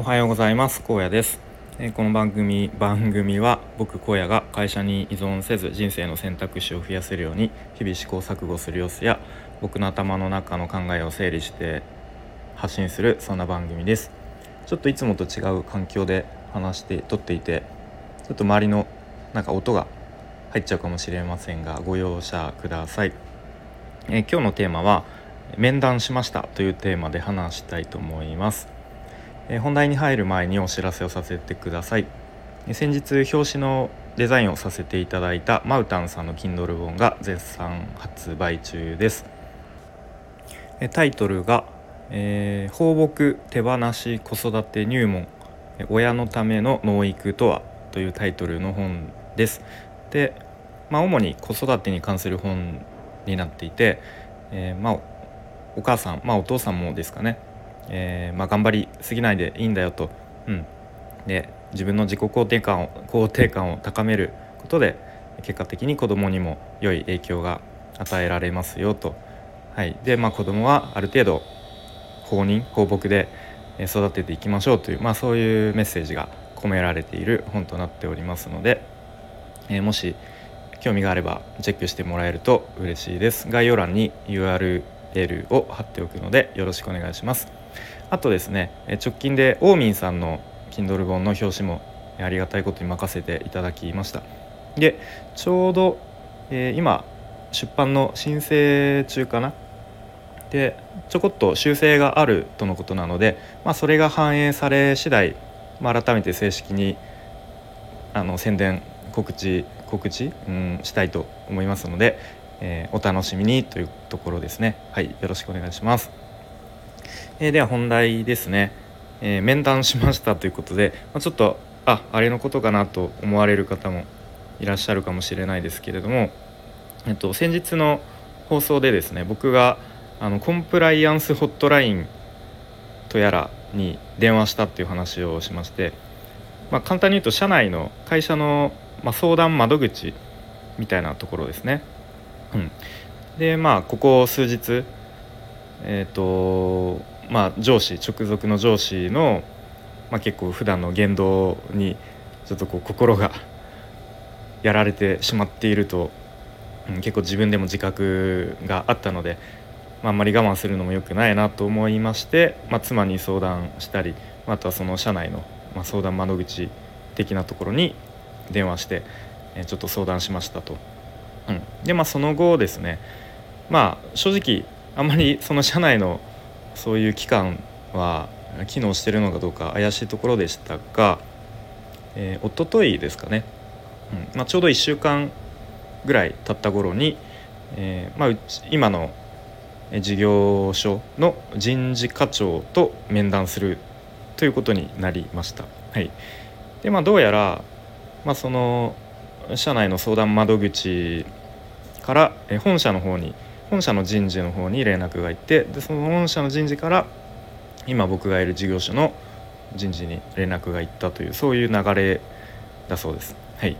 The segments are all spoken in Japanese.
おはようございます。高野です。えこの番組番組は僕荒野が会社に依存せず人生の選択肢を増やせるように日々試行錯誤する様子や僕の頭の中の考えを整理して発信するそんな番組です。ちょっといつもと違う環境で話して撮っていてちょっと周りのなんか音が入っちゃうかもしれませんがご容赦ください、え今日のテーマは面談しましたというテーマで話したいと思います。え本題に入る前にお知らせをさせてください。え先日表紙のデザインをさせていただいたマウタンさんの Kindle 本が絶賛発売中です。えタイトルが、えー、放牧手放し子育て入門親のための農育とはというタイトルの本です。で、まあ、主に子育てに関する本になっていて、えー、まあ、お母さん、まあ、お父さんもですかね。えー、まあ、頑張りすぎないでいいんだよと、うん、で自分の自己肯定感を肯定感を高めることで結果的に子供にも良い影響が与えられますよと、はい、で、まあ、子供はある程度放任放牧で育てていきましょうという、まあ、そういうメッセージが込められている本となっておりますので、えー、もし興味があればチェックしてもらえると嬉しいです。概要欄に URL を貼っておくのでよろしくお願いします。あとですね直近でオーミンさんの Kindle 本の表紙もありがたいことに任せていただきました。でちょうど、えー、今出版の申請中かな？でちょこっと修正があるとのことなので、まあ、それが反映され次第、まあ、改めて正式にあの宣伝告知告知、うん、したいと思いますので、えー、お楽しみにというところですね。はいよろしくお願いします。えー、では本題ですね、えー、面談しましたということで、まあ、ちょっとああれのことかなと思われる方もいらっしゃるかもしれないですけれども、えっと、先日の放送でですね僕があのコンプライアンスホットラインとやらに電話したっていう話をしまして、まあ、簡単に言うと社内の会社の、まあ、相談窓口みたいなところですね。うん、でまあここ数日えっ、ー、とまあ、上司直属の上司の、まあ、結構普段の言動にちょっとこう心がやられてしまっていると、うん、結構自分でも自覚があったので、まあ、あんまり我慢するのも良くないなと思いまして、まあ、妻に相談したりあとはその社内の、まあ、相談窓口的なところに電話して、え、ちょっと相談しましたと。うん、でまあその後ですねまあ正直あまりその社内のそういう機関は機能してるのかどうか怪しいところでしたが、えー、一昨日ですかね、うん。まあ、ちょうど1週間ぐらい経った頃に、えーまあ、今の事業所の人事課長と面談するということになりました。はい。でまあ、どうやら、まあ、その社内の相談窓口から本社の方に本社の人事の方に連絡がいってでその本社の人事から今僕がいる事業所の人事に連絡がいったというそういう流れだそうです。はい、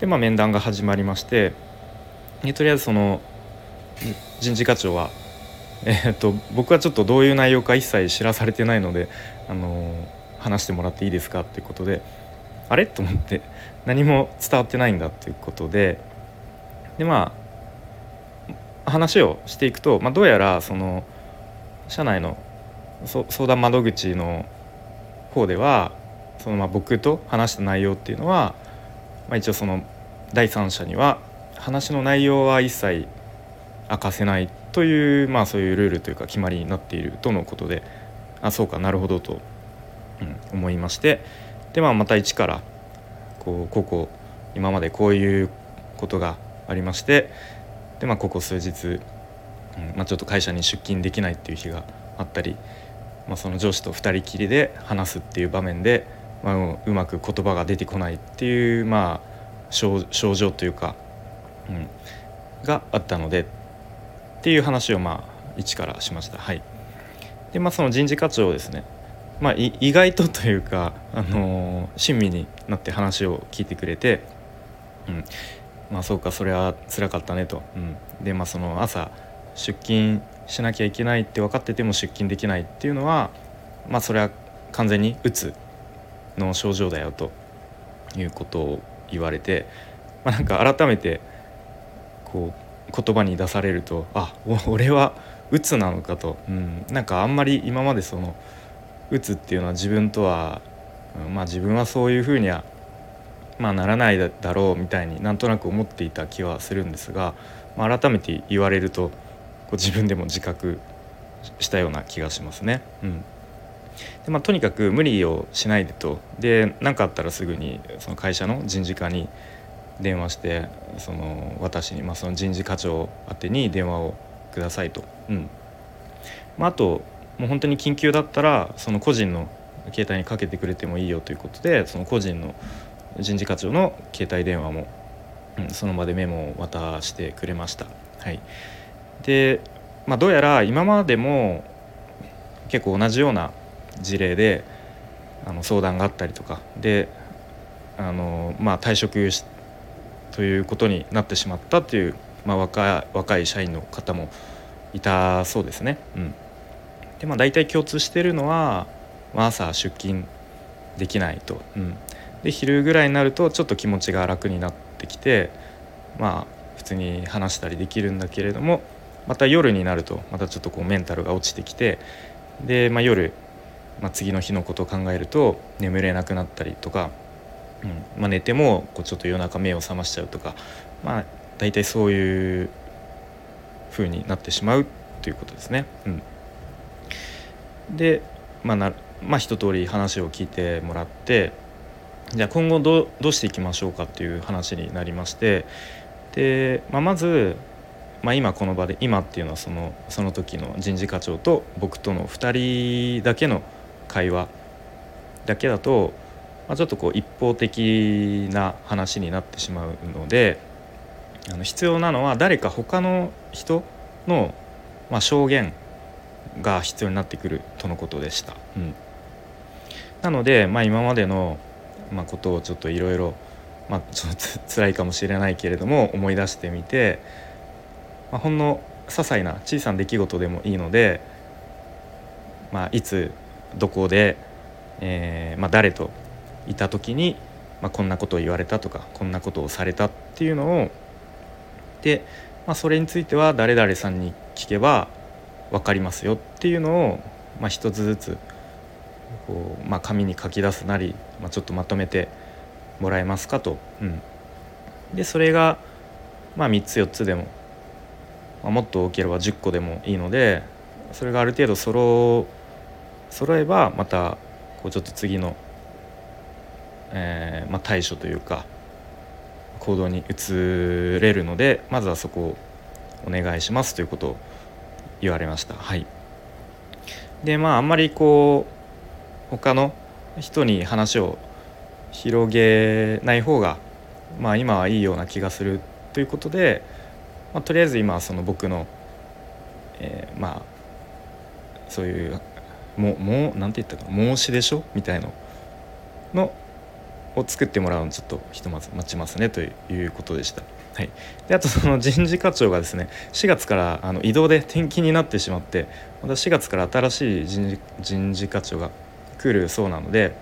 でまあ面談が始まりましてとりあえずその人事課長は、えー、っと僕はちょっとどういう内容か一切知らされてないので、あのー、話してもらっていいですかっていうことであれ？と思って何も伝わってないんだっていうことででまあ話をしていくと、まあ、どうやらその社内の相談窓口の方ではそのまあ僕と話した内容っていうのは、まあ、一応その第三者には話の内容は一切明かせないという、まあ、そういうルールというか決まりになっているとのことであそうかなるほどと、うん、思いましてで、まあ、また一からこうここ今までこういうことがありましてで、まあ、ここ数日、うんまあ、ちょっと会社に出勤できないっていう日があったり、まあ、その上司と2人きりで話すっていう場面で、まあ、うまく言葉が出てこないっていう、まあ、症状というか、うん、があったのでっていう話をまあ一からしました。はい、でまあその人事課長ですね。まあ、意外とというか、あのー、親身になって話を聞いてくれて、うん、まあそうかそれは辛かったねと、うん、でまあその朝出勤しなきゃいけないって分かってても出勤できないっていうのはまあそれは完全にうつの症状だよと。いうことを言われて、まあ、なんか改めてこう言葉に出されるとあ俺はうつなのかと、うん、なんかあんまり今までそのうつっていうのは自分とは、まあ自分はそういうふうにはまあならないだろうみたいになんとなく思っていた気はするんですが、まあ、改めて言われるとこう自分でも自覚したような気がしますね。うんでまあ、とにかく無理をしないでとで何かあったらすぐにその会社の人事課に電話してその私に、まあ、その人事課長宛てに電話をくださいと。うんまあ、あともう本当に緊急だったらその個人の携帯にかけてくれてもいいよということでその個人の人事課長の携帯電話も、うん、その場でメモを渡してくれました。はい、で、まあ、どうやら今までも結構同じような事例であの相談があったりとかであの、まあ、退職ということになってしまったという、まあ、若い若い社員の方もいたそうですね。うん、でまあ大体共通してるのは、朝出勤できないと。うん、で昼ぐらいになるとちょっと気持ちが楽になってきてまあ普通に話したりできるんだけれどもまた夜になるとまたちょっとこうメンタルが落ちてきてで、まあ、夜まあ、次の日のことを考えると眠れなくなったりとか、うんまあ、寝てもこうちょっと夜中目を覚ましちゃうとか、まあ、大体そういう風になってしまうということですね。うん、で、まあなまあ、一通り話を聞いてもらってじゃあ今後どうどうしていきましょうかっていう話になりましてで、まあ、まず、まあ、今この場で今っていうのはそのその時の人事課長と僕との2人だけの会話だけだと、まあ、ちょっとこう一方的な話になってしまうのであの必要なのは誰か他の人の、まあ、証言が必要になってくるとのことでした。うん、なので、まあ、今までの、まあ、ことをちょっといろいろまあちょっと辛いかもしれないけれども思い出してみて、まあ、ほんの些細な小さな出来事でもいいので、まあ、いつどこで、えーまあ、誰といた時に、まあ、こんなことを言われたとかこんなことをされたっていうのをで、まあ、それについては誰々さんに聞けば分かりますよっていうのを、まあ、一つずつこう、まあ、紙に書き出すなり、まあ、ちょっとまとめてもらえますかと。うん、でそれが、まあ、3つ4つでも、まあ、もっと多ければ10個でもいいのでそれがある程度揃揃えばまたこうちょっと次の、えーまあ、対処というか行動に移れるのでまずはそこをお願いしますということを言われました。はい、でまああんまりこう他の人に話を広げない方がまあ今はいいような気がするということで、まあ、とりあえず今はその僕の、えー、まあそういうももうなんて言ったか申しでしょみたいののを作ってもらうのちょっとひとまず待ちますねということでした。はい、であとその人事課長がですね4月からあの移動で転勤になってしまってまた4月から新しい人事人事課長が来るそうなので、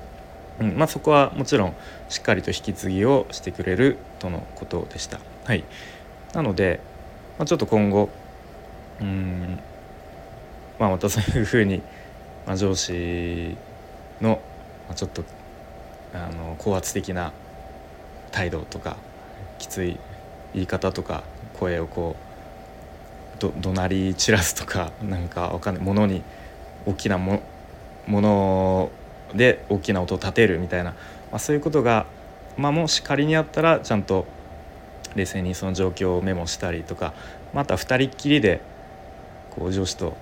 うんまあ、そこはもちろんしっかりと引き継ぎをしてくれるとのことでした。はい、なので、まあ、ちょっと今後うんまあまたそういうふうにまあ、上司の、まあ、ちょっとあの高圧的な態度とかきつい言い方とか声をこうど怒鳴り散らすとかなんかわかんないものに大きなももので大きな音を立てるみたいな、まあ、そういうことが、まあ、もし仮にあったらちゃんと冷静にその状況をメモしたりとかまた2人っきりでこう上司と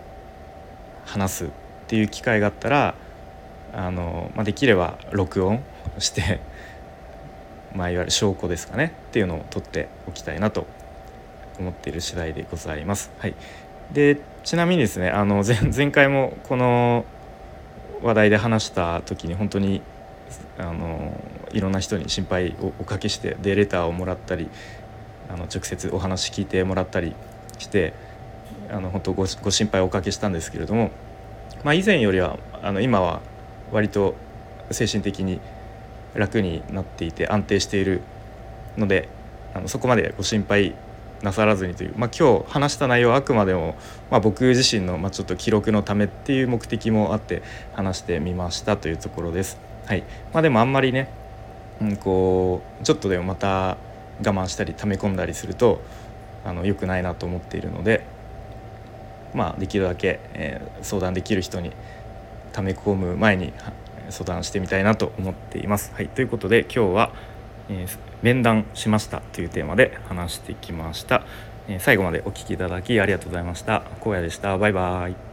話すっていう機会があったらあの、まあ、できれば録音してまあ、いわゆる証拠ですかねっていうのを取っておきたいなと思っている次第でございます。はい、でちなみにですねあの前前回もこの話題で話した時に本当にあのいろんな人に心配をおかけしてでレターをもらったりあの直接お話聞いてもらったりしてあの本当ごご心配をおかけしたんですけれどもまあ、以前よりはあの今は割と精神的に楽になっていて安定しているのであのそこまでご心配なさらずにという、まあ、今日話した内容はあくまでも、まあ、僕自身の、まあ、ちょっと記録のためっていう目的もあって話してみましたというところです。はいまあ、でもあんまりね、うん、こうちょっとでもまた我慢したり溜め込んだりするとあの良くないなと思っているので、まあ、できるだけ、えー、相談できる人に溜め込む前に相談してみたいなと思っています。はい、ということで今日は、えー、面談しましたというテーマで話してきました。えー、最後までお聴きいただきありがとうございました。荒野でした。バイバイ。